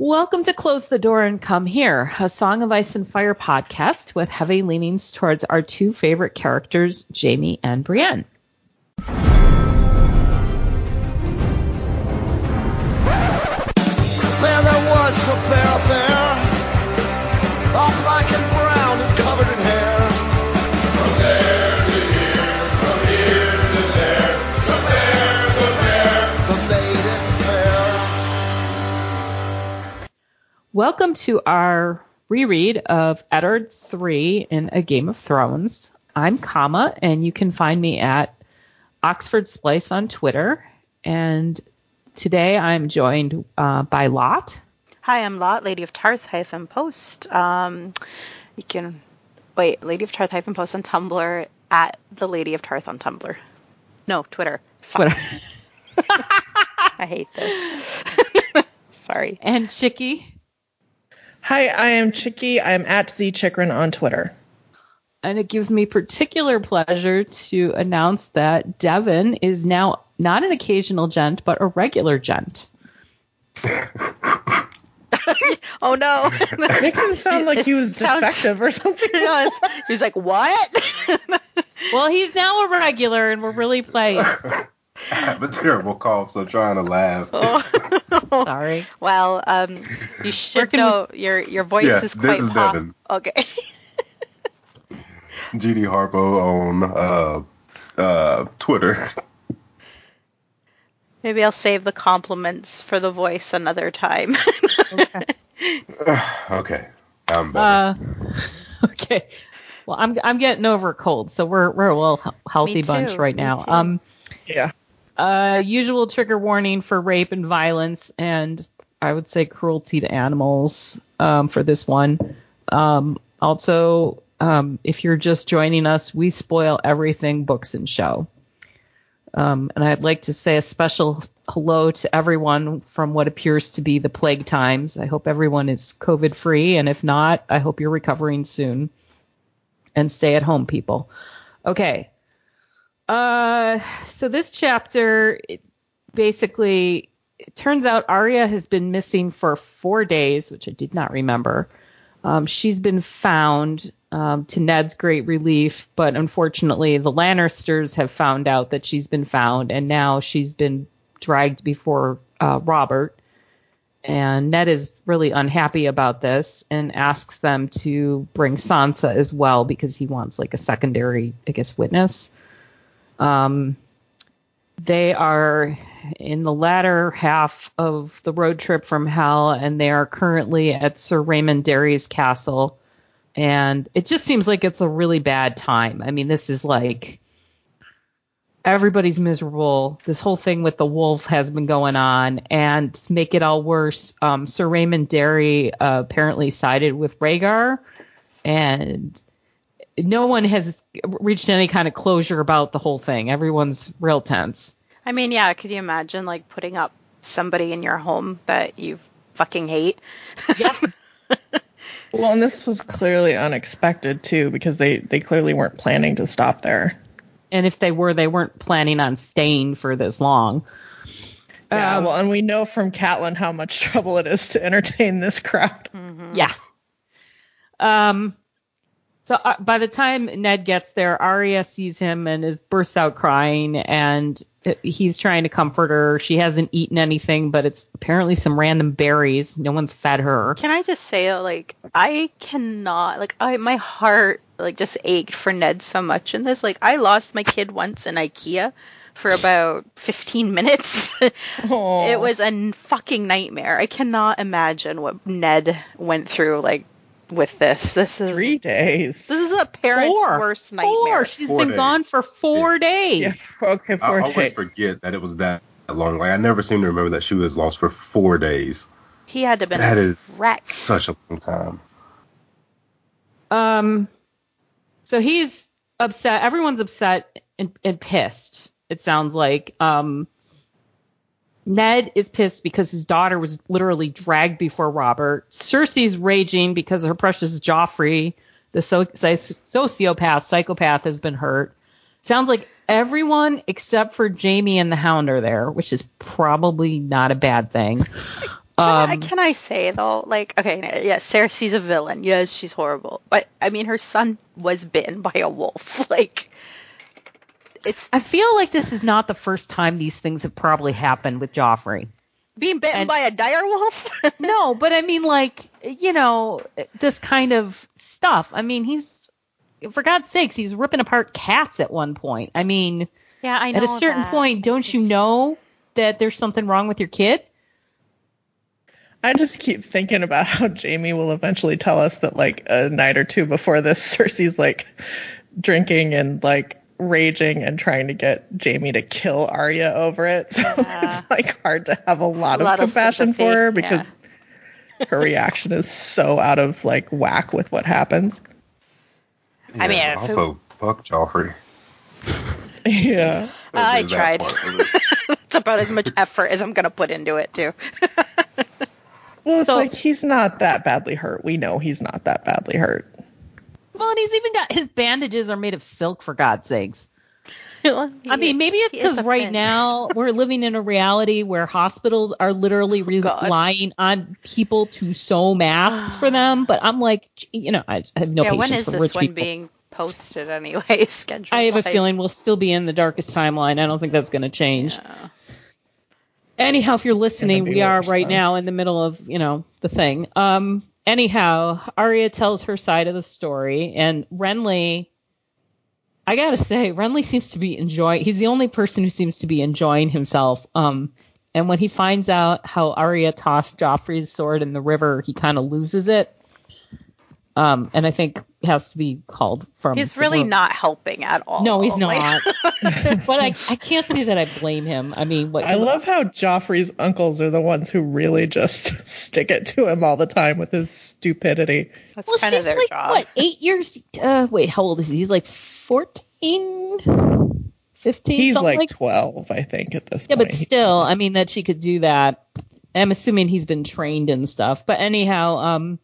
Welcome to Close the Door and Come Here, a Song of Ice and Fire podcast with heavy leanings towards our two favorite characters, Jaime and Brienne. There, there was a bear bear, all black and Welcome to our reread of Eddard 3 in A Game of Thrones. I'm Kama, and you can find me at Oxford Splice on Twitter. And today I'm joined uh, by Lot. Hi, I'm Lot, Lady of Tarth hyphen post. Um, you can wait, Lady of Tarth hyphen post on Tumblr at the Lady of Tarth on Tumblr. No, Twitter. Fuck. Twitter. I hate this. Sorry. And Chicky. Hi, I am Chicky. I'm at the Chikrin on Twitter. And it gives me particular pleasure to announce that Devin is now not an occasional gent, but a regular gent. Oh no. Makes him sound like he was It sounds- defective or something. He was- He's like, what? Well, he's now a regular, and we're really pleased. I have a terrible cough, so I'm trying to laugh. Oh. Sorry. well, um, you should can know your your voice Yeah, is this quite is pop- Devin. Okay. GD Harpo on uh, uh, Twitter. Maybe I'll save the compliments for the voice another time. okay, I'm better. Uh, okay. Well, I'm I'm getting over a cold, so we're we're a well healthy bunch right me now. too. Um, Yeah. Uh, usual trigger warning for rape and violence, and I would say cruelty to animals um, for this one. Um, also, um, if you're just joining us, we spoil everything books and show. Um, and I'd like to say a special hello to everyone from what appears to be the plague times. I hope everyone is COVID free, and if not, I hope you're recovering soon. And stay at home, people. Okay. Uh, so this chapter basically it turns out Arya has been missing for four days, which I did not remember. Um, she's been found um, to Ned's great relief, but unfortunately, the Lannisters have found out that she's been found, and now she's been dragged before uh, Robert. And Ned is really unhappy about this and asks them to bring Sansa as well because he wants like a secondary, I guess, witness. Um, they are in the latter half of the road trip from Hell, and they are currently at Sir Raymond Darry's castle. And it just seems like it's a really bad time. I mean, this is like everybody's miserable. This whole thing with the wolf has been going on, and to make it all worse, um, Sir Raymond Darry uh, apparently sided with Rhaegar, and no one has reached any kind of closure about the whole thing. Everyone's real tense. I mean, yeah, could you imagine like putting up somebody in your home that you fucking hate? Yeah. Well, and this was clearly unexpected too, because they they clearly weren't planning to stop there. and if they were, they weren't planning on staying for this long. Yeah. Um, well, and we know from Catelyn how much trouble it is to entertain this crowd. Yeah. Um. So uh, by the time Ned gets there, Arya sees him and is bursts out crying, and he's trying to comfort her. She hasn't eaten anything, but it's apparently some random berries. No one's fed her. Can I just say, like, I cannot, like, I my heart like just ached for Ned so much in this. Like, I lost my kid once in IKEA for about 15 minutes. It was a fucking nightmare. I cannot imagine what Ned went through, like, with this. This is three days. this is a parent's Four. worst Four. nightmare. She's Four been days. gone for four days. Yeah. Okay. I Four always forget that it was that long. Like I never seem to remember that she was lost for four days. He had to have been That a is wreck. such a long time. Um, so he's upset. Everyone's upset and, and pissed. It sounds like. Um, Ned is pissed because his daughter was literally dragged before Robert. Cersei's raging because her precious Joffrey, the so- sociopath, psychopath, has been hurt. Sounds like everyone except for Jaime and the Hound are there, which is probably not a bad thing. Can, I, Um, can I say though, like, okay, yes, Cersei's a villain. Yes, she's horrible. But I mean, her son was bitten by a wolf. Like, it's I feel like this is not the first time these things have probably happened with Joffrey. being bitten And- by a dire wolf. No, but I mean, like, you know, this kind of stuff. I mean, he's, for God's sakes, he's ripping apart cats at one point. I mean, yeah, I know. at a certain that. point, don't you know that there's something wrong with your kid? I just keep thinking about how Jaime will eventually tell us that like a night or two before this, Cersei's like drinking and like raging and trying to get Jaime to kill Arya over it. So Yeah. it's like hard to have a lot A of lot compassion sympathy, for her yeah. because her reaction is so out of like whack with what happens. I mean, Yeah, if it- also fuck Joffrey. Yeah. I tried. part. It's about as much effort as I'm gonna put into it too. Well, it's So- like he's not that badly hurt. We know he's not that badly hurt. Well, and he's even got his bandages are made of silk, for God's sakes. I mean, maybe it's because right now we're living in a reality where hospitals are literally Oh, God. relying on people to sew masks for them. But I'm like, you know, I I have no yeah, patience when is for this rich one people. being posted anyway? Schedule. I have a feeling we'll still be in the darkest timeline. I don't think that's going to change. Anyhow, if you're listening, we are right though. now in the middle of, you know, the thing. Um anyhow, Arya tells her side of the story and Renly I got to say Renly seems to be enjoying he's the only person who seems to be enjoying himself. Um and when he finds out how Arya tossed Joffrey's sword in the river, he kind of loses it. Um and I think has to be called from He's really room. not helping at all. No, he's not. but I, I can't say that I blame him. I mean, what I love how Joffrey's uncles are the ones who really just stick it to him all the time with his stupidity. That's Well, kind of she's their like job. what eight years? Uh, wait, how old is he? He's like 14, 15. He's something like 12, I think, at this yeah, point. Yeah but still, I mean that she could do that. I'm assuming he's been trained and stuff. But anyhow, um,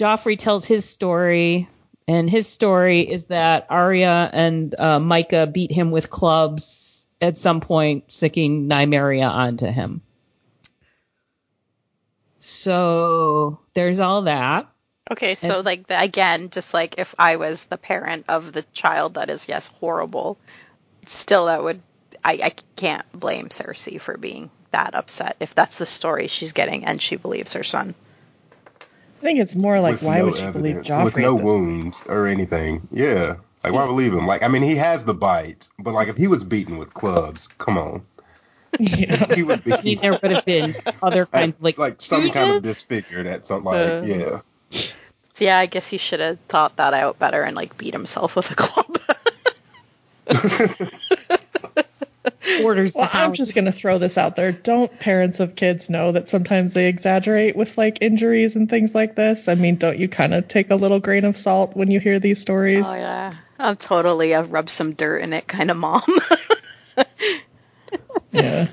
Joffrey tells his story, and his story is that Arya and uh, Mycah beat him with clubs at some point, sicking Nymeria onto him. So there's all that. Okay, so like the, again, just like if I was the parent of the child that is yes horrible, still that would I, I can't blame Cersei for being that upset if that's the story she's getting and she believes her son. I think it's more like, With why no would she believe evidence, Joffrey? With no at this point? wounds or anything. Yeah. Like, why believe him? Like, I mean, he has the bite, but like, if he was beaten with clubs, come on. Yeah. He would be. I mean, there would have been other kinds like, like some kind of disfigured at some, like Uh. yeah. So yeah, I guess he should have thought that out better and like beat himself with a club. Orders the Well, I'm just going to throw this out there. Don't parents of kids know that sometimes they exaggerate with like injuries and things like this? I mean, don't you kind of take a little grain of salt when you hear these stories? oh yeah, I'm totally a rub some dirt in it kind of mom. Yeah.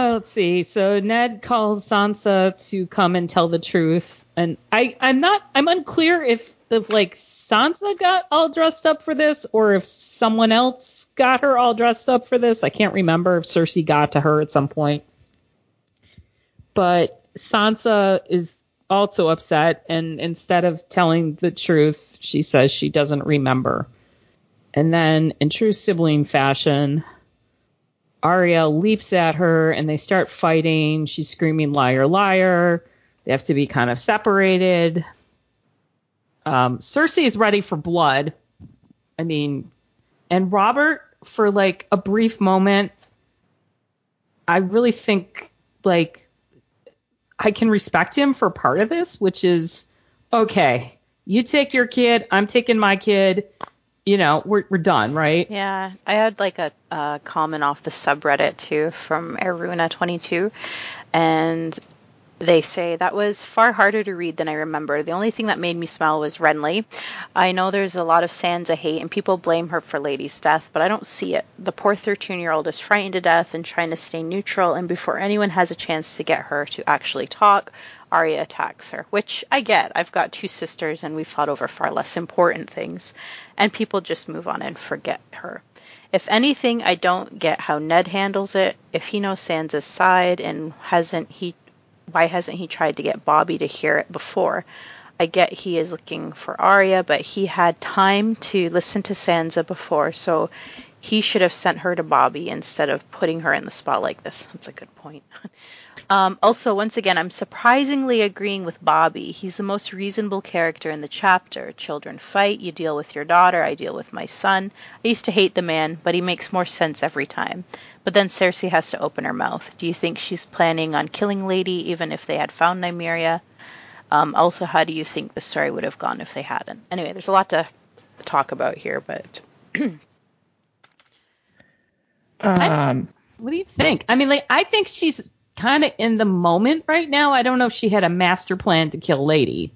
Uh, let's see. So Ned calls Sansa to come and tell the truth, and I, I'm not, I'm unclear if if like Sansa got all dressed up for this, or if someone else got her all dressed up for this. I can't remember if Cersei got to her at some point. But Sansa is also upset, and instead of telling the truth, she says she doesn't remember. And then, in true sibling fashion, Arya leaps at her and they start fighting. She's screaming, liar, liar. They have to be kind of separated. Um, Cersei is ready for blood. I mean, and Robert, for like a brief moment, I really think like I can respect him for part of this, which is okay, you take your kid, I'm taking my kid. You know, we're, we're done, right? Yeah, I had like a, a comment off the subreddit too from Aruna22, and they say that was far harder to read than I remember. The only thing that made me smile was Renly. I know there's a lot of Sansa hate and people blame her for Lady's death, but I don't see it. The poor 13 year old is frightened to death and trying to stay neutral, and before anyone has a chance to get her to actually talk, Arya attacks her, which I get. I've got two sisters and we've fought over far less important things, and people just move on and forget her. If anything, I don't get how Ned handles it. If he knows Sansa's side and hasn't he why hasn't he tried to get Bobby to hear it before? I get he is looking for Arya, but he had time to listen to Sansa before, so he should have sent her to Bobby instead of putting her in the spot like this. That's a good point. Um, also, once again, I'm surprisingly agreeing with Bobby. He's the most reasonable character in the chapter. Children fight, you deal with your daughter, I deal with my son. I used to hate the man, but he makes more sense every time. But then Cersei has to open her mouth. Do you think she's planning on killing Lady even if they had found Nymeria? Um, also, how do you think the story would have gone if they hadn't? Anyway, there's a lot to talk about here, but Um, What do you think? I mean, like, I think she's kind of in the moment right now. I don't know if she had a master plan to kill Lady.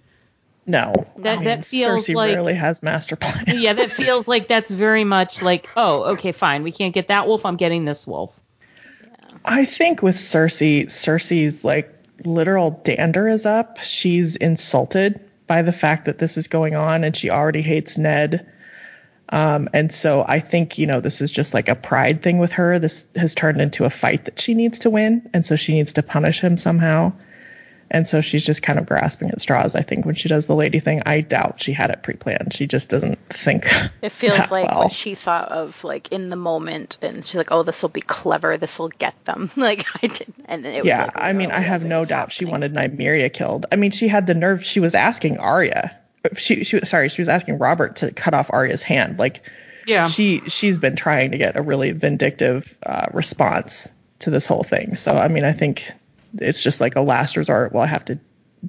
no, That- I mean, that feels Cersei like- rarely has master plan. Yeah, that feels like that's very much like, oh, okay, fine. We can't get that wolf. I'm getting this wolf. I think with Cersei, Cersei's like literal dander is up. She's insulted by the fact that this is going on and she already hates Ned. Um, and so I think, you know, this is just like a pride thing with her. This has turned into a fight that she needs to win. And so she needs to punish him somehow. And so she's just kind of grasping at straws, I think, when she does the lady thing. I doubt she had it pre planned. She just doesn't think. it feels like well. what she thought of like in the moment, and she's like, "Oh, this will be clever. This will get them." Like I didn't, and then it was yeah, like, I mean, I have no was doubt she wanted Nymeria killed. I mean, she had the nerve. She was asking Arya. She, she, sorry, she was asking Robert to cut off Arya's hand. Like, Yeah. she, she's been trying to get a really vindictive uh, response to this whole thing. So, I mean, I think it's just like a last resort. Well, I have to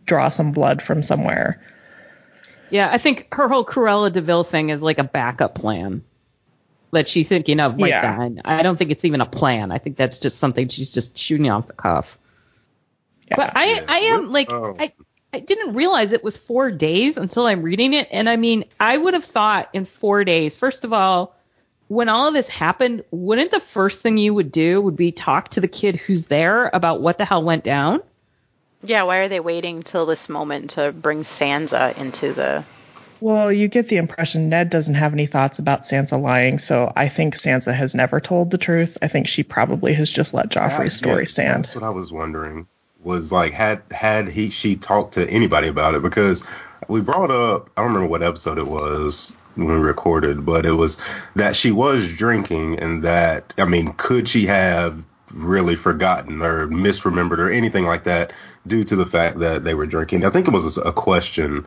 draw some blood from somewhere. Yeah, I think her whole Cruella de Vil thing is like a backup plan that she's thinking of right Yeah. then. I don't think it's even a plan. I think that's just something she's just shooting off the cuff. Yeah. But I, Yeah. I am like, Oh. I, I didn't realize it was four days until I'm reading it. And I mean, I would have thought in four days, first of all, when all of this happened, wouldn't the first thing you would do would be talk to the kid who's there about what the hell went down? Yeah, why are they waiting till this moment to bring Sansa into the? Well, you get the impression Ned doesn't have any thoughts about Sansa lying, so I think Sansa has never told the truth. I think she probably has just let Joffrey's story Yeah, stand. That's what I was wondering. Was like had had he she talked to anybody about it because we brought up I don't remember what episode it was when we recorded, but it was that she was drinking and that I mean, could she have really forgotten or misremembered or anything like that due to the fact that they were drinking? I think it was a question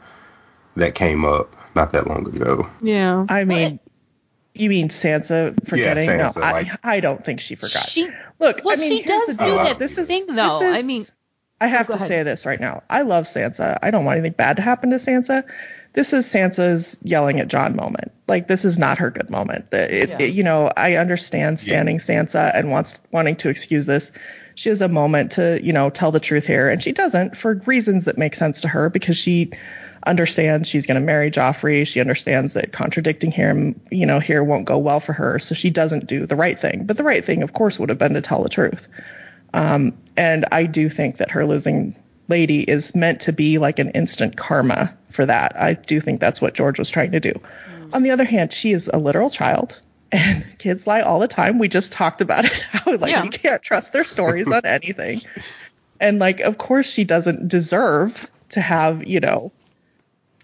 that came up not that long ago. Yeah. I mean, you mean Sansa forgetting? Sansa, no, I, like- I don't think she forgot. She, Look, well, I mean, she does the do that oh, This is, thing, though. this I mean, I have go to ahead. say this right now. I love Sansa. I don't want anything bad to happen to Sansa. This is Sansa's yelling at Jon moment. Like this is not her good moment. It, Yeah. it- you know, I understand standing Sansa and wants wanting to excuse this. She has a moment to, you know, tell the truth here, and she doesn't for reasons that make sense to her because she understands she's going to marry Joffrey. She understands that contradicting him, you know, here won't go well for her, so she doesn't do the right thing. But the right thing, of course, would have been to tell the truth. Um, and I do think that her losing Lady is meant to be like an instant karma for that. I do think that's what George was trying to do. On the other hand, she is a literal child. And kids lie all the time. We just talked about it. How like Yeah. you can't trust their stories on anything. And like, of course, she doesn't deserve to have, you know,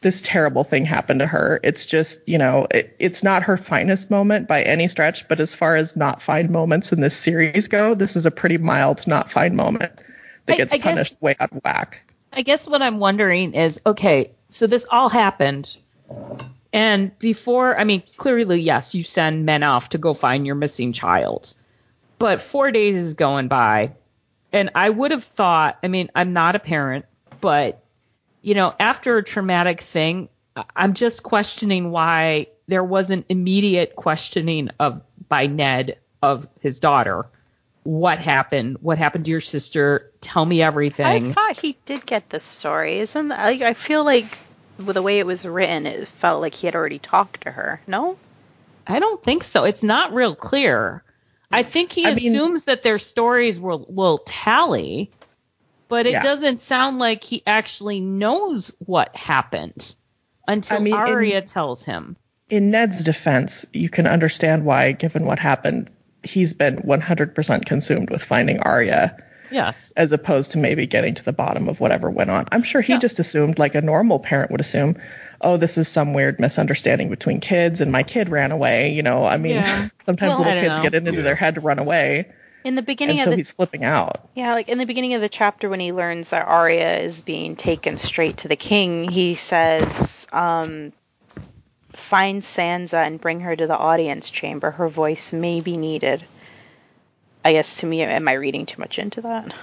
this terrible thing happened to her. It's just, you know, it, it's not her finest moment by any stretch. But as far as not fine moments in this series go, this is a pretty mild not fine moment that gets I guess- punished way out of whack. I guess what I'm wondering is okay, so this all happened. And before, I mean, clearly, yes, you send men off to go find your missing child. But four days is going by. And I would have thought, I mean, I'm not a parent, but, you know, after a traumatic thing, I- I'm just questioning why there wasn't immediate questioning of by Ned of his daughter. What happened? What happened to your sister? Tell me everything. I thought he did get the story, isn't? Like, I feel like with the way it was written, it felt like he had already talked to her. No, I don't think so. It's not real clear. I mm. think he I mean- assumes that their stories will will tally, but it Yeah. doesn't sound like he actually knows what happened until I mean, in- Arya tells him. in Ned's defense, you can understand why, given what happened, he's been 100% consumed with finding Arya Yes. as opposed to maybe getting to the bottom of whatever went on. I'm sure he Yeah. just assumed, like a normal parent would assume, oh, this is some weird misunderstanding between kids and my kid ran away. You know, I mean, Yeah. sometimes Well, little kids know. get it into Yeah. their head to run away, In the beginning and of so the he's flipping out. Yeah, like in the beginning of the chapter when he learns that Arya is being taken straight to the king, he says, um, find Sansa and bring her to the audience chamber. Her voice may be needed. I guess to me, am I reading too much into that?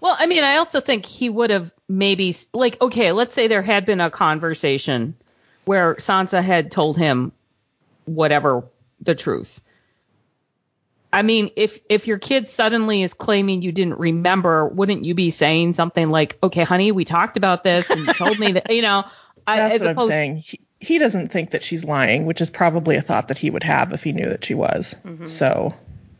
Well, I mean, I also think he would have maybe like okay, let's say there had been a conversation where Sansa had told him whatever the truth. I mean, if if your kid suddenly is claiming you didn't remember, wouldn't you be saying something like, "Okay, honey, we talked about this and you told me that," you know, I, That's as what opposed I'm saying. He, he doesn't think that she's lying, which is probably a thought that he would have if he knew that she was. Mm-hmm. So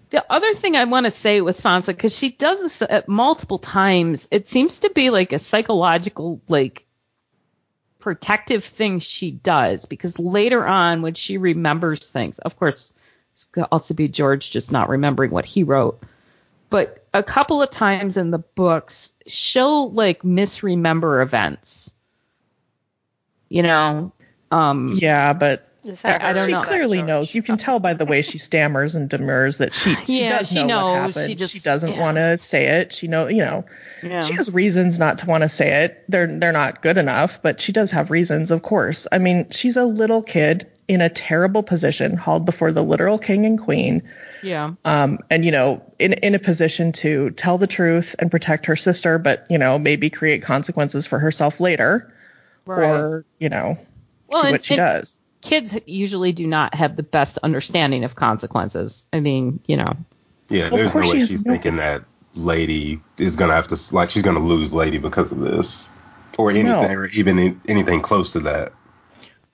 The other thing I want to say with Sansa, because she does this at multiple times, it seems to be like a psychological, like, protective thing she does. Because later on, when she remembers things, of course, it could also be George just not remembering what he wrote. But a couple of times in the books, she'll like misremember events. You know, um, yeah, but I- I don't she know. is that clearly knows. You can tell by the way she stammers and demurs that she she Yeah, does she know knows. what happened. She just- doesn't yeah. want to say it. She know you know yeah. she has reasons not to want to say it. They're they're not good enough, but she does have reasons, of course. I mean, she's a little kid in a terrible position, hauled before the literal king and queen, yeah. um, and you know, in in a position to tell the truth and protect her sister, but you know, maybe create consequences for herself later, Right. or you know, well, do and- what she and- does. Kids usually do not have the best understanding of consequences. I mean, you know, Yeah, there's no course she way has she's no- thinking that Lady is gonna have to like she's gonna lose Lady because of this, or anything, No. or even anything close to that.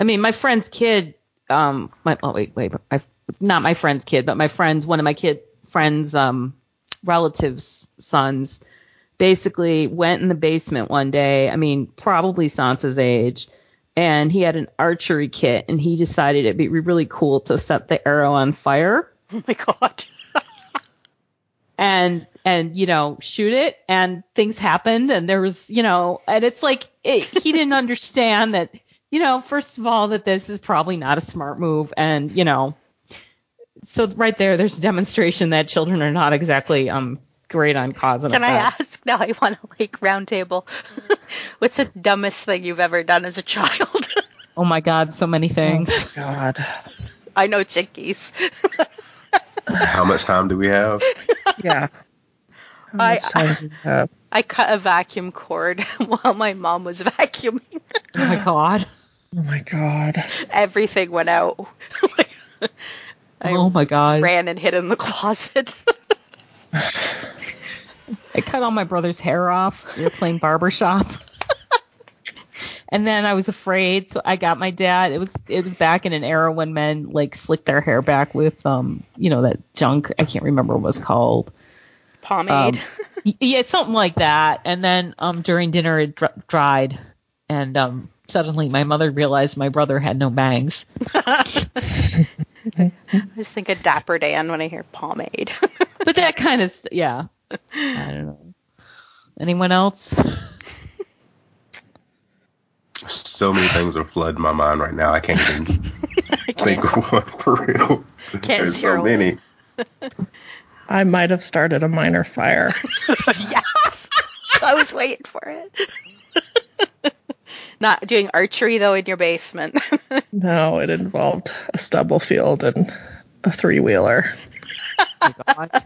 I mean, my friend's kid, um, my, oh, wait, wait, my, not my friend's kid, but my friend's, one of my kid friends, um, relatives' sons basically went in the basement one day. I mean, probably Sansa's age. And he had an archery kit and he decided it'd be really cool to set the arrow on fire. Oh my god. and and you know shoot it and things happened and there was you know and it's like it, he didn't understand that you know first of all that this is probably not a smart move and you know so right there there's a demonstration that children are not exactly um great on cause and Can I ask now? I want a like round table. What's the dumbest thing you've ever done as a child? oh my god so many things oh God, I know chickies. How much time do we have? yeah. How I- much time do you have? I cut a vacuum cord while my mom was vacuuming. oh my god Oh my God. Everything went out. I oh my god ran and hid in the closet. I cut all my brother's hair off. We were playing barbershop. and then I was afraid, so I got my dad. It was it was back in an era when men like slicked their hair back with um, you know, that junk. I can't remember what it was called. Pomade. Um, yeah, something like that. And then um during dinner it dr- dried and um suddenly my mother realized my brother had no bangs. I just think of Dapper Dan when I hear pomade. But that kind of yeah. I don't know. Anyone else? So many things are flooding my mind right now. I can't even think of one for real. There's zero so many. I might have started a minor fire. yes. I was waiting for it. Not doing archery though in your basement. No, it involved a stubble field and a three wheeler.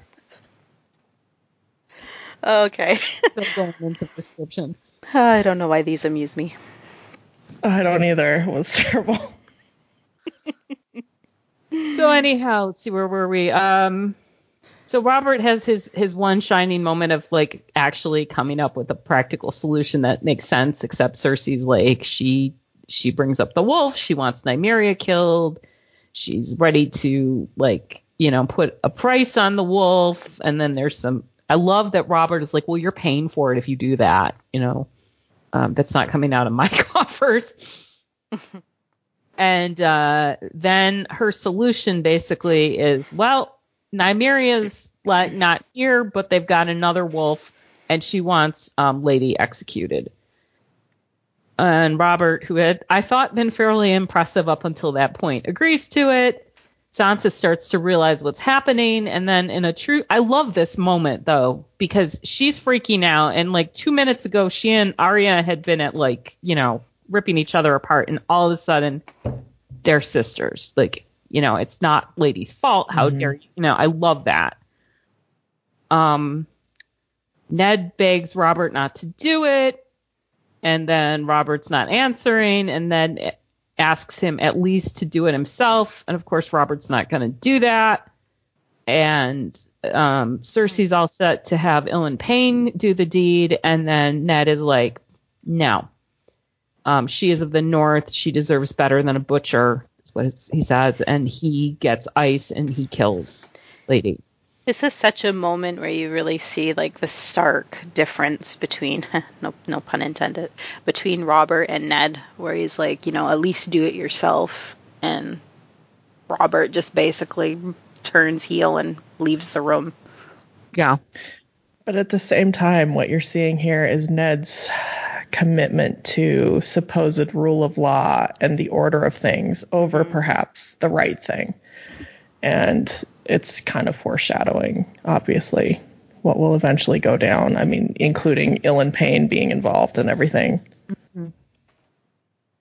Okay. still going into description. I don't know why these amuse me. I don't either. It was terrible. So anyhow, let's see where were we? Um, so Robert has his his one shining moment of like actually coming up with a practical solution that makes sense. Except Cersei's like she she brings up the wolf. She wants Nymeria killed. She's ready to like you know put a price on the wolf. And then there's some. I love that Robert is like, well, you're paying for it if you do that. You know, um, that's not coming out of my coffers. And uh, then her solution basically is, well, Nymeria's not here, but they've got another wolf, and she wants um, Lady executed. And Robert, who had I thought been fairly impressive up until that point, agrees to it. Sansa starts to realize what's happening, and then in a true, I love this moment though because she's freaking out, and like two minutes ago, she and Arya had been at like you know ripping each other apart, and all of a sudden they're sisters. Like you know, it's not Lady's fault. How dare you? You know, I love that. Um, Ned begs Robert not to do it, and then Robert's not answering, and then asks him at least to do it himself. And of course, Robert's not going to do that. And um, Cersei's all set to have Ilyn Payne do the deed, and then Ned is like, no. Um, she is of the North. She deserves better than a butcher. Is what he says, and he gets ice and he kills Lady. This is such a moment where you really see like the stark difference between no no pun intended between Robert and Ned, where he's like, you know, at least do it yourself, and Robert just basically turns heel and leaves the room. Yeah. But at the same time, what you're seeing here is Ned's commitment to supposed rule of law and the order of things over mm-hmm. perhaps the right thing. And it's kind of foreshadowing, obviously, what will eventually go down. I mean, including Ilyn Payne being involved and everything.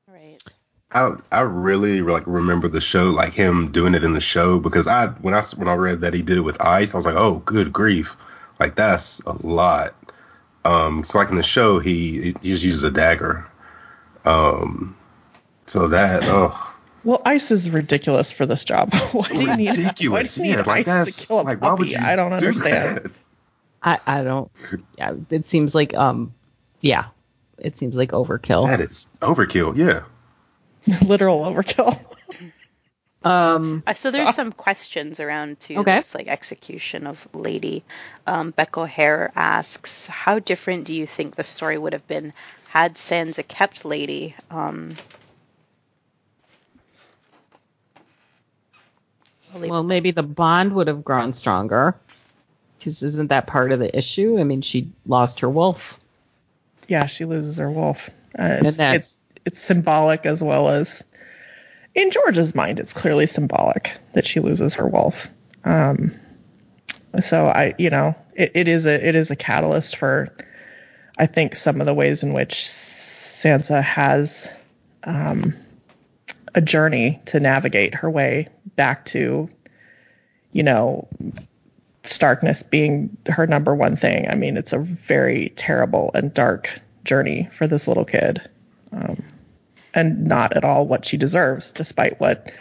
Right. I I really like remember the show, like him doing it in the show, because I when I when I read that he did it with ice, I was like, oh, good grief, like that's a lot. Um, it's like in the show he he just uses a dagger. Um, so that oh Well, ice is ridiculous for this job. why do you need, why do you need yeah, like ice to kill a like why would you I don't do understand. that? I, I don't. Yeah, it seems like um, yeah, it seems like overkill. That is overkill, yeah. Literal overkill. Um, Uh, so there's some questions around to Okay. this like execution of Lady. Um, Beck O'Hare asks, "How different do you think the story would have been had Sansa kept Lady?" Um, Well, maybe the bond would have grown stronger. Because isn't that part of the issue? I mean, she lost her wolf. yeah, she loses her wolf. Uh, it's, it's it's symbolic as well as in George's mind, it's clearly symbolic that she loses her wolf. Um, so I, you know, it, it is a it is a catalyst for, I think, some of the ways in which Sansa has um, a journey to navigate her way back to, you know, starkness being her number one thing. I mean, it's a very terrible and dark journey for this little kid. Um, and not at all what she deserves, despite what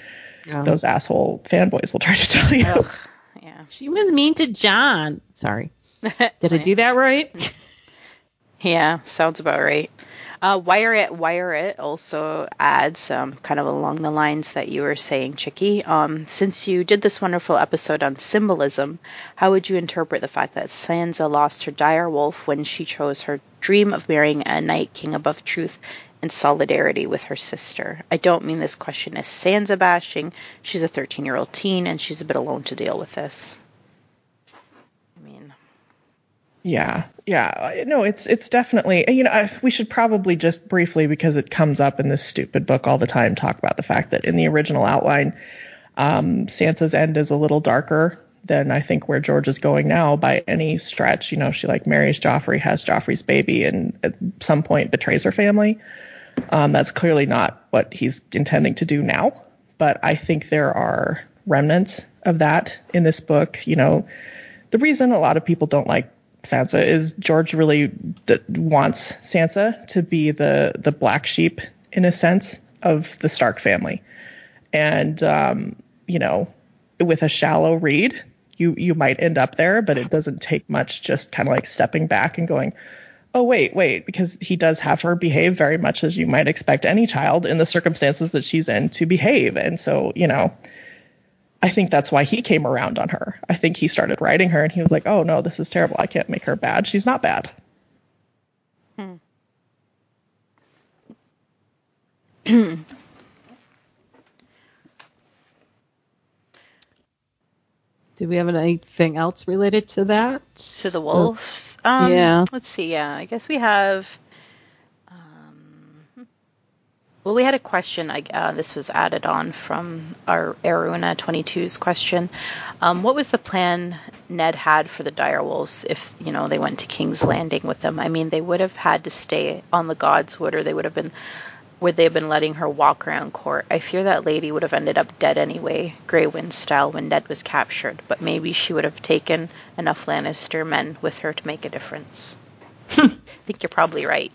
those asshole fanboys will try to tell you. Ugh, yeah. She was mean to Jon. Sorry. Did I do that right? Yeah, sounds about right. Uh, Wire It, Wire It also adds um, kind of along the lines that you were saying, Chicky. Um, since you did this wonderful episode on symbolism, how would you interpret the fact that Sansa lost her dire wolf when she chose her dream of marrying a Night King above truth in solidarity with her sister? I don't mean this question as Sansa bashing. She's a 13 year old teen and she's a bit alone to deal with this. I mean, Yeah, yeah. No, it's it's definitely. You know, I, we should probably just briefly because it comes up in this stupid book all the time. Talk about the fact that in the original outline, um, Sansa's end is a little darker than I think where George is going now by any stretch. You know, she like marries Joffrey, has Joffrey's baby, and at some point betrays her family. Um, that's clearly not what he's intending to do now. But I think there are remnants of that in this book. You know, the reason a lot of people don't like Sansa is George really d- wants Sansa to be the the black sheep in a sense of the Stark family, and um, you know, with a shallow read, you you might end up there, but it doesn't take much. Just kind of like stepping back and going, oh wait, wait, because he does have her behave very much as you might expect any child in the circumstances that she's in to behave, and so you know. I think that's why he came around on her. I think he started writing her and he was like, oh no, this is terrible. I can't make her bad. She's not bad. Hmm. Do we have anything else related to that? To the wolves? Um, yeah. Let's see. Yeah, I guess we have well, we had a question. I, uh, this was added on from our Aruna 22's question. Um, what was the plan Ned had for the direwolves if you know they went to King's Landing with them? I mean, they would have had to stay on the Godswood, or they would have been. Would they have been letting her walk around court? I fear that lady would have ended up dead anyway, Grey Wind style, when Ned was captured. But maybe she would have taken enough Lannister men with her to make a difference. I think you're probably right.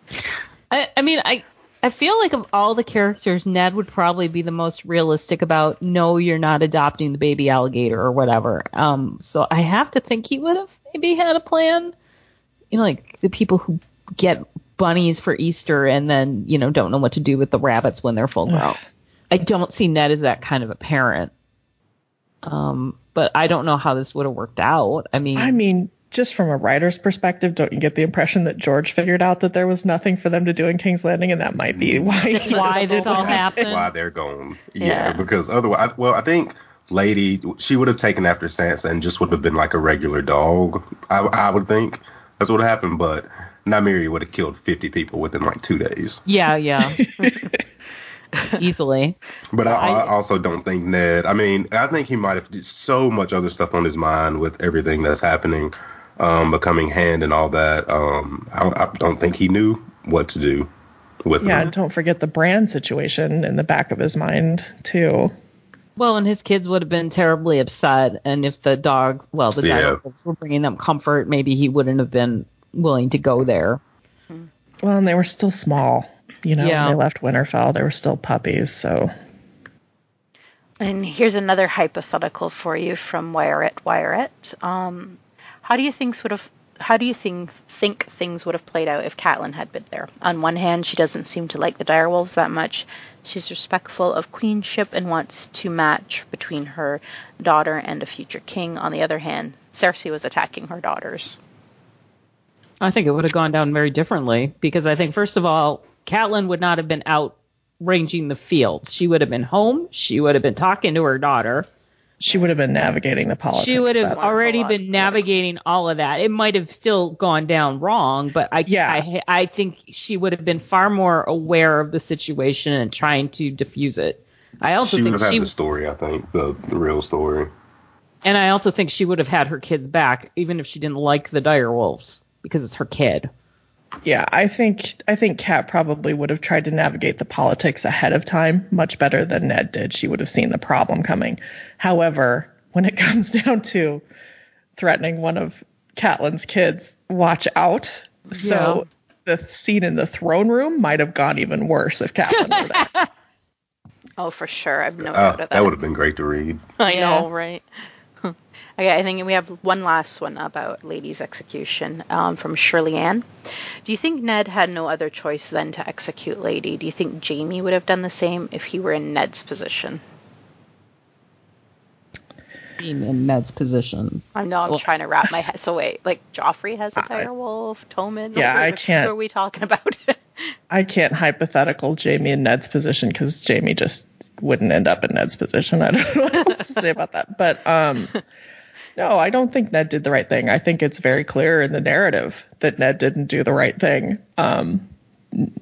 I, I mean, I I feel like of all the characters, Ned would probably be the most realistic about no, you're not adopting the baby alligator or whatever. Um, so I have to think he would have maybe had a plan. You know, like the people who get bunnies for Easter and then you know don't know what to do with the rabbits when they're full grown. I don't see Ned as that kind of a parent. Um, but I don't know how this would have worked out. I mean, I mean, just from a writer's perspective, don't you get the impression that George figured out that there was nothing for them to do in King's Landing, and that might be mm-hmm. why he That's why let this all happened. why they're gone. Yeah, Yeah. because otherwise, well, I think Lady she would have taken after Sansa and just would have been like a regular dog. I, I would think that's what happened, but Nymeria would have killed 50 people within like two days. yeah, yeah, easily. But I, I I- also don't think Ned. I mean, I think he might have so much other stuff on his mind with everything that's happening, um, becoming hand and all that. Um, I, I don't think he knew what to do with Yeah, them. and don't forget the Bran situation in the back of his mind too. Well, and his kids would have been terribly upset, and if the dogs, well, the Yeah. dogs were bringing them comfort, maybe he wouldn't have been willing to go there. Well, and they were still small. You know, Yeah. when they left Winterfell, they were still puppies. So And here's another hypothetical for you from Wire Wyatt Wyatt. Um, how do you think would have how do you think think things would have played out if Catelyn had been there? On one hand, she doesn't seem to like the direwolves that much. She's respectful of queenship and wants to match between her daughter and a future king. On the other hand, Cersei was attacking her daughters. I think it would have gone down very differently because I think, first of all, Catelyn would not have been out ranging the fields. She would have been home. She would have been talking to her daughter. She would have been navigating the politics. she would have already been navigating all of that. It might have still gone down wrong, but I, Yeah. I, I think she would have been far more aware of the situation and trying to diffuse it. I also She would think have had the story, I think, the, the real story. and I also think she would have had her kids back, even if she didn't like the dire wolves, because it's her kid. Yeah, I think I think Cat probably would have tried to navigate the politics ahead of time much better than Ned did. She would have seen the problem coming. However, when it comes down to threatening one of Catelyn's kids, watch out. So the scene in the throne room might have gone even worse if Catelyn were there. Oh, for sure. I've no Uh, doubt of that. that would have been great to read. I Yeah. know, right? Okay, I think we have one last one about Lady's execution um, from Shirley Ann. Do you think Ned had no other choice than to execute Lady? Do you think Jaime would have done the same if he were in Ned's position? Being in Ned's position. I know I'm Well- trying to wrap my head. So wait, like Joffrey has a direwolf, Tommen. Yeah, I can't- What are we talking about? I can't hypothetical Jaime in Ned's position because Jaime just wouldn't end up in Ned's position. I don't know what else to say about that. But um, no, I don't think Ned did the right thing. I think it's very clear in the narrative that Ned didn't do the right thing. Um,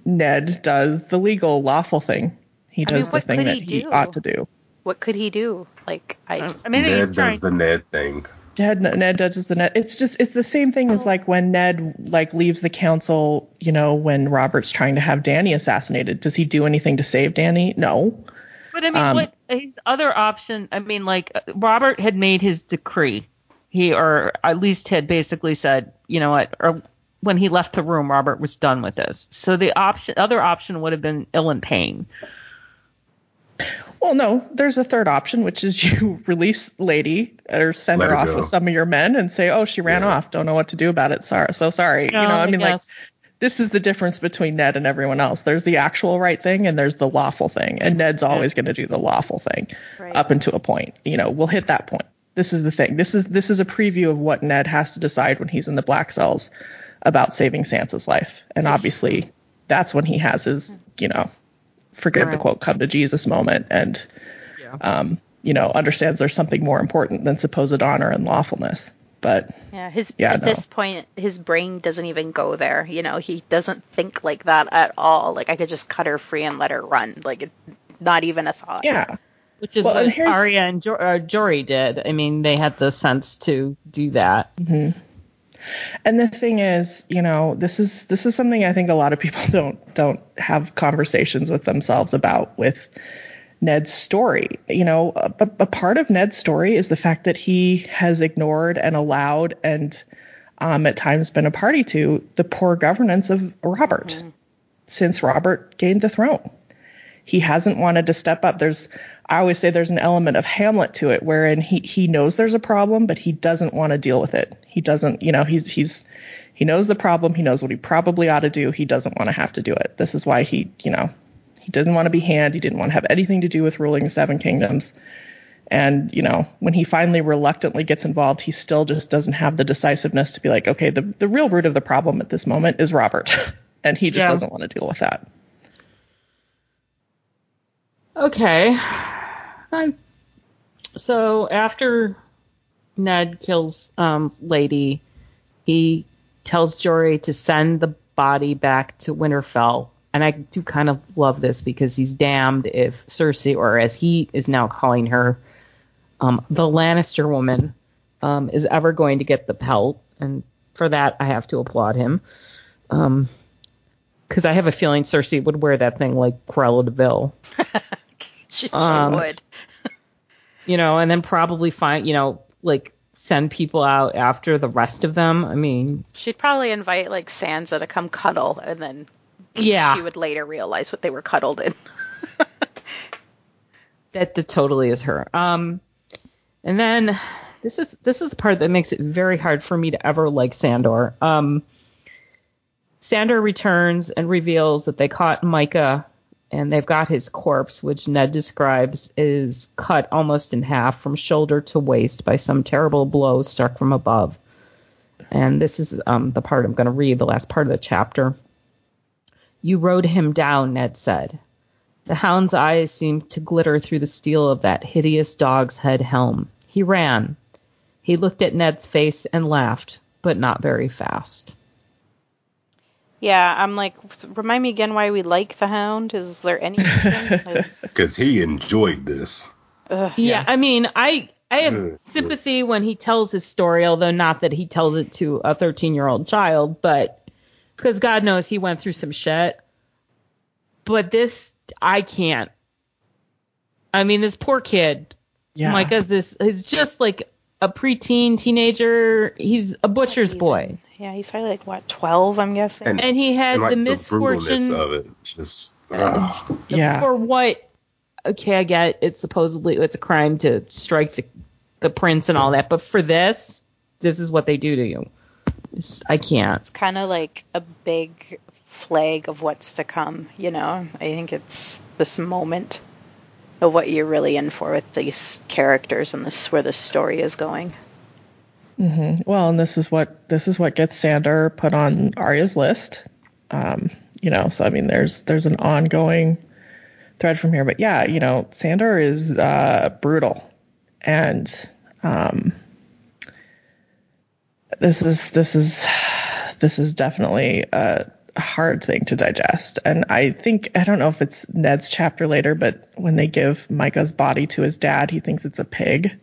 Ned does the legal, lawful thing. He I mean, does the thing that he he ought to do. what could he do? Like I, I mean, Ned does trying. the Ned thing. Ned, Ned does the Ned. It's just it's the same thing as like when Ned like leaves the council. You know, when Robert's trying to have Dany assassinated. Does he do anything to save Dany? No. But I mean, Um, what his other option? I mean, like Robert had made his decree. He or at least had basically said, you know what? Or when he left the room, Robert was done with this. So the option, other option, would have been Ilyn Payne. Well, no, there's a third option, which is you release Lady or send Let her her off with some of your men and say, "Oh, she ran Yeah. off. Don't know what to do about it. Sorry, so sorry." you know, I mean, like guess. This is the difference between Ned and everyone else. There's the actual right thing and there's the lawful thing, and Ned's always going to do the lawful thing Right. up until a point. You know, we'll hit that point. This is the thing. This is this is a preview of what Ned has to decide when he's in the black cells about saving Sansa's life, and obviously that's when he has his, you know, forgive the quote, come to Jesus moment and um, you know, understands there's something more important than supposed honor and lawfulness. But Yeah, his Yeah, at no. this point, his brain doesn't even go there. You know, he doesn't think like that at all. Like I could just cut her free and let her run. Like it, not even a thought. yeah, Which is Well, and what here's- Arya and jo- uh, Jory did. I mean, they had the sense to do that. And the thing is, you know, this is this is something I think a lot of people don't don't have conversations with themselves about with Ned's story. You know, a, a part of Ned's story is the fact that he has ignored and allowed and um, at times been a party to the poor governance of Robert since Robert gained the throne. He hasn't wanted to step up. There's, I always say there's an element of Hamlet to it, wherein he he knows there's a problem, but he doesn't want to deal with it. He doesn't, you know, he's he's he knows the problem. He knows what he probably ought to do. He doesn't want to have to do it. This is why he, you know, he didn't want to be hand. He didn't want to have anything to do with ruling the seven kingdoms. And, you know, when he finally reluctantly gets involved, he still just doesn't have the decisiveness to be like, okay, the, the real root of the problem at this moment is Robert. and he just Yeah. doesn't want to deal with that. Okay. I- so after Ned kills um, Lady, he tells Jory to send the body back to Winterfell. And I do kind of love this because he's damned if Cersei, or as he is now calling her, um, the Lannister woman, um, is ever going to get the pelt. And for that, I have to applaud him. Um, because I have a feeling Cersei would wear that thing like Cruella de Vil She, she Um, would. you know, and then probably find, you know, like send people out after the rest of them. I mean, She'd probably invite like Sansa to come cuddle, and then yeah, she would later realize what they were cuddled in. that, that totally is her. Um, and then this is this is the part that makes it very hard for me to ever like Sandor. Um, Sandor returns and reveals that they caught Mycah and they've got his corpse, which Ned describes is cut almost in half from shoulder to waist by some terrible blow struck from above. And this is um, the part I'm going to read, the last part of the chapter. You rode him down, Ned said. The hound's eyes seemed to glitter through the steel of that hideous dog's head helm. He ran. He looked at Ned's face and laughed, but not very fast. Yeah, I'm like, remind me again why we like the Hound. Is there any reason? Is- Because he enjoyed this. ugh, Yeah, I mean, I I have sympathy when he tells his story, although not that he tells it to a 13 year old child, but because God knows he went through some shit. But this, I can't. I mean, this poor kid, Yeah. Mycah's this is just like a preteen teenager. He's a butcher's even. boy, Yeah, he's probably like what, twelve? I'm guessing. And- and he had And like the the, misfortune brutalness of it, just ah. yeah. for what okay i get it's supposedly it's a crime to strike the, the prince and all that but for this this is what they do to you It's- i can't It's kind of like a big flag of what's to come. You know, I think it's this moment of what you're really in for with these characters and this where the story is going. Well, and this is what this is what gets Sandor put on Arya's list. Um, you know, so I mean, there's there's an ongoing thread from here, but yeah, you know, Sandor is uh, brutal, and um, this is this is this is definitely a hard thing to digest. And I think I don't know if it's Ned's chapter later, but when they give Mycah's body to his dad, he thinks it's a pig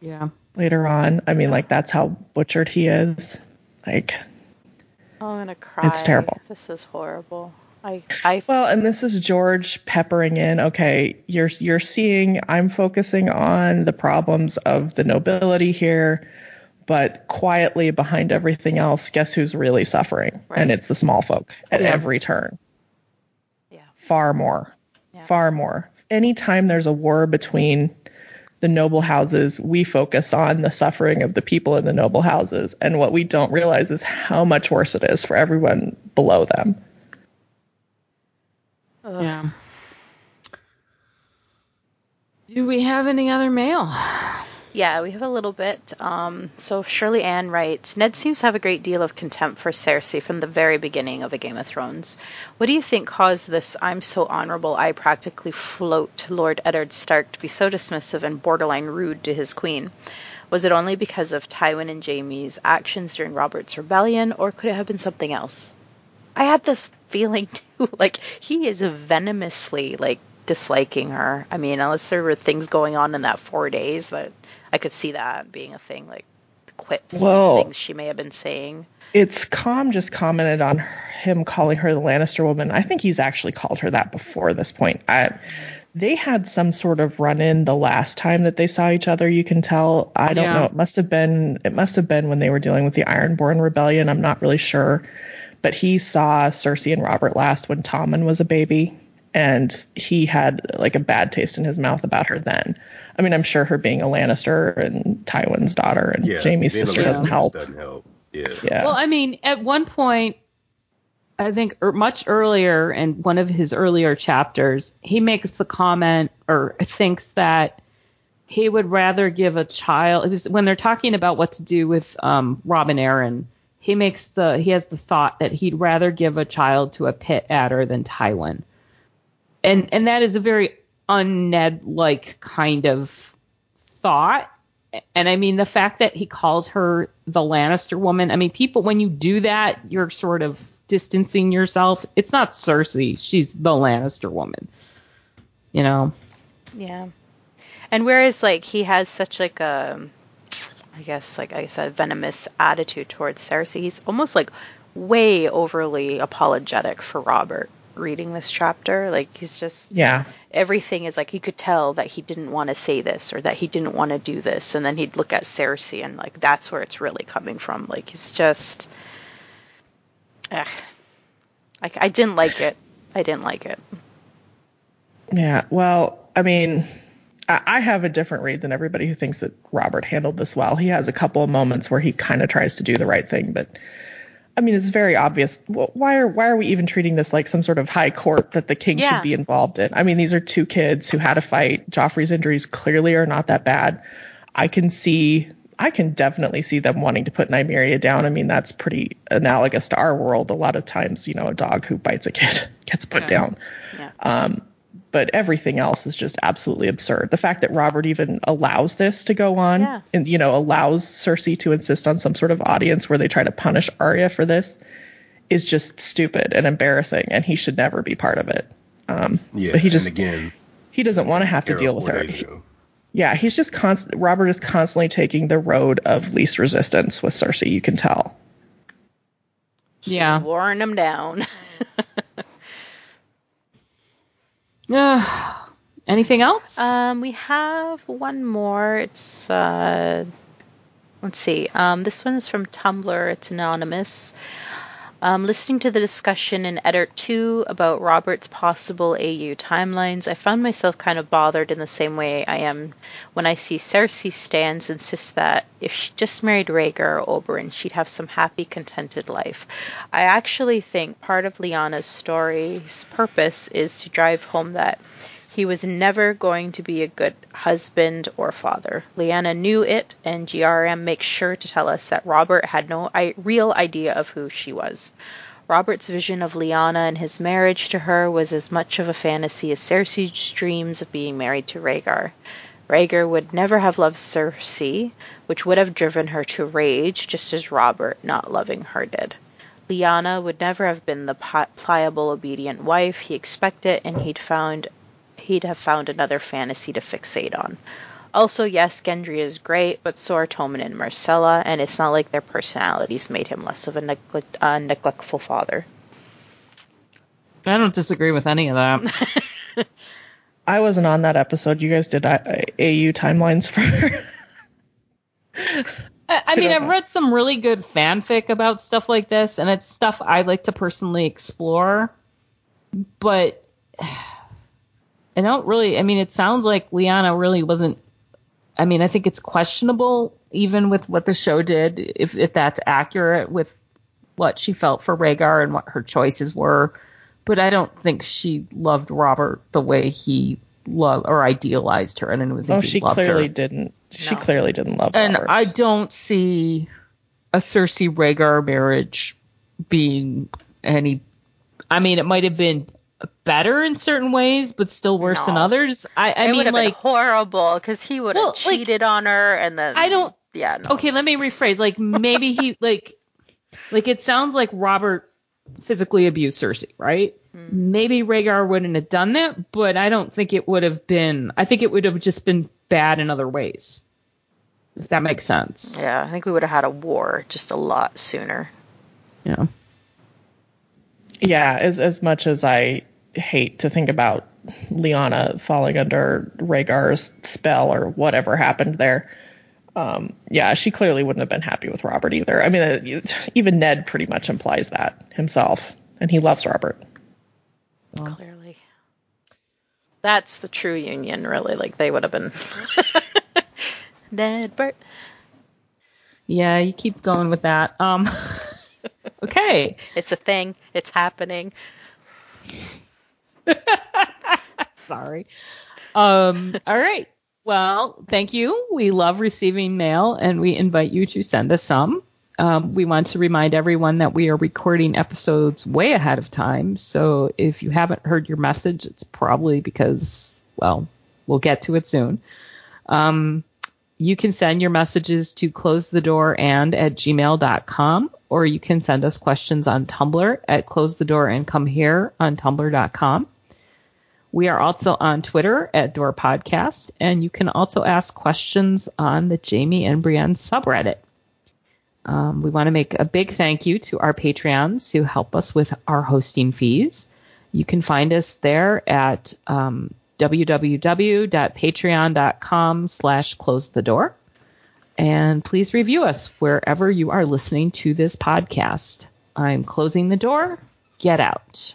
yeah later on. I mean, like that's how butchered he is. Like, Oh, I'm gonna cry. It's terrible. This is horrible. I I well, and this is George peppering in. Okay, you're you're seeing. I'm focusing on the problems of the nobility here, but quietly behind everything else, guess who's really suffering? Right. And it's the small folk at Yeah. every turn. yeah. Far more, Yeah. far more. Anytime there's a war between the noble houses, we focus on the suffering of the people in the noble houses. And what we don't realize is how much worse it is for everyone below them. yeah do we have any other mail Yeah, we have a little bit. Um, so Shirley Ann writes Ned seems to have a great deal of contempt for Cersei from the very beginning of A Game of Thrones. What do you think caused this I'm so honorable I practically float Lord Eddard Stark to be so dismissive and borderline rude to his queen? Was it only because of Tywin and Jaime's actions during Robert's rebellion, or could it have been something else? I had this feeling too, like he is venomously like disliking her. I mean, unless there were things going on in that four days that I could see that being a thing, like quips Well- and things she may have been saying. It's Com just commented on him calling her the Lannister woman. I think he's actually called her that before this point. I, they had some sort of run in the last time that they saw each other. You can tell. I don't Yeah. know. It must have been. It must have been when they were dealing with the Ironborn rebellion. I'm not really sure, but he saw Cersei and Robert last when Tommen was a baby, and he had like a bad taste in his mouth about her then. I mean, I'm sure her being a Lannister and Tywin's daughter and Yeah, Jaime's sister doesn't help. Doesn't help. Yeah. Yeah. Well, I mean, at one point, I think er, much earlier in one of his earlier chapters, he makes the comment or thinks that he would rather give a child. It was when they're talking about what to do with um, Robin Arryn. He makes the he has the thought that he'd rather give a child to a pit adder than Tywin, and and that is a very un-Ned like kind of thought. And I mean, the fact that he calls her the Lannister woman, I mean, people, when you do that, you're sort of distancing yourself. It's not Cersei. She's the Lannister woman. You know? Yeah. And whereas like he has such like a I guess like I said venomous attitude towards Cersei, he's almost like way overly apologetic for Robert reading this chapter. Like he's just yeah. everything is like you could tell that he didn't want to say this or that he didn't want to do this and then he'd look at Cersei and like that's where it's really coming from. Like it's just eh. Ugh. I, I didn't like it. I didn't like it. Yeah, well, I mean, I, I have a different read than everybody who thinks that Robert handled this well. He has a couple of moments where he kind of tries to do the right thing, but I mean, it's very obvious. Why are why are we even treating this like some sort of high court that the king Yeah. should be involved in? I mean, these are two kids who had a fight. Joffrey's injuries clearly are not that bad. I can see. I can definitely see them wanting to put Nymeria down. I mean, that's pretty analogous to our world. A lot of times, you know, a dog who bites a kid gets put down Yeah. Um, but everything else is just absolutely absurd. The fact that Robert even allows this to go on Yeah. and you know allows Cersei to insist on some sort of audience where they try to punish Arya for this is just stupid and embarrassing and he should never be part of it. Um Yeah. but he just and again, he doesn't want to have to deal with her. days ago. Yeah, he's just constant Robert is constantly taking the road of least resistance with Cersei, you can tell. Yeah. Worn him down. Anything else? Um, we have one more. It's uh, let's see. Um, this one is from Tumblr. It's anonymous. Um, listening to the discussion in Edit 2 about Robert's possible AU timelines, I found myself kind of bothered in the same way I am when I see Cersei stands insist that if she just married Rhaegar or Oberyn, she'd have some happy, contented life. I actually think part of Lyanna's story's purpose is to drive home that he was never going to be a good husband or father. Lyanna knew it, and GRRM makes sure to tell us that Robert had no real idea of who she was. Robert's vision of Lyanna and his marriage to her was as much of a fantasy as Cersei's dreams of being married to Rhaegar. Rhaegar would never have loved Cersei, which would have driven her to rage, just as Robert not loving her did. Lyanna would never have been the pliable, obedient wife he expected, and he'd found he'd have found another fantasy to fixate on. Also, yes, Gendry is great, but so are Tommen and Myrcella, and it's not like their personalities made him less of a neglect, uh, neglectful father. I don't disagree with any of that. I wasn't on that episode. You guys did uh, AU timelines for I, I mean, I've read some really good fanfic about stuff like this, and it's stuff I like to personally explore. But I don't really. I mean, it sounds like Lyanna really wasn't. I mean, I think it's questionable, even with what the show did, if if that's accurate with what she felt for Rhaegar and what her choices were. But I don't think she loved Robert the way he loved or idealized her. I don't think Oh, he she clearly her. didn't. She No. clearly didn't love And Robert. I don't see a Cersei Rhaegar marriage being any. I mean, it might have been better in certain ways, but still worse than No. others. I, I it mean, like, been horrible because he would have Well, like, cheated on her, and then I don't- Yeah, no. okay, let me rephrase. Like, maybe he like, like it sounds like Robert physically abused Cersei, right? Hmm. Maybe Rhaegar wouldn't have done that, but I don't think it would have been. I think it would have just been bad in other ways. If that makes sense. Yeah, I think we would have had a war just a lot sooner. Yeah. yeah, as as much as I hate to think about Lyanna falling under Rhaegar's spell or whatever happened there, um, yeah, she clearly wouldn't have been happy with Robert either. I mean, even Ned pretty much implies that himself, and he loves Robert. Clearly, that's the true union. Really, like they would have been. Ned Bert. Yeah, you keep going with that. Um, okay. It's a thing. It's happening. Sorry. Um, all right. Well, thank you. We love receiving mail and we invite you to send us some. Um, we want to remind everyone that we are recording episodes way ahead of time. So if you haven't heard your message, it's probably because, well, we'll get to it soon. Um, you can send your messages to close the door and at gmail.com, or you can send us questions on Tumblr at close the door and come here on tumblr.com. We are also on Twitter at Door Podcast, and you can also ask questions on the Jaime and Brienne subreddit. Um, we want to make a big thank you to our Patreons who help us with our hosting fees. You can find us there at um, www.patreon.com slash close the door. And please review us wherever you are listening to this podcast. I'm closing the door. Get out.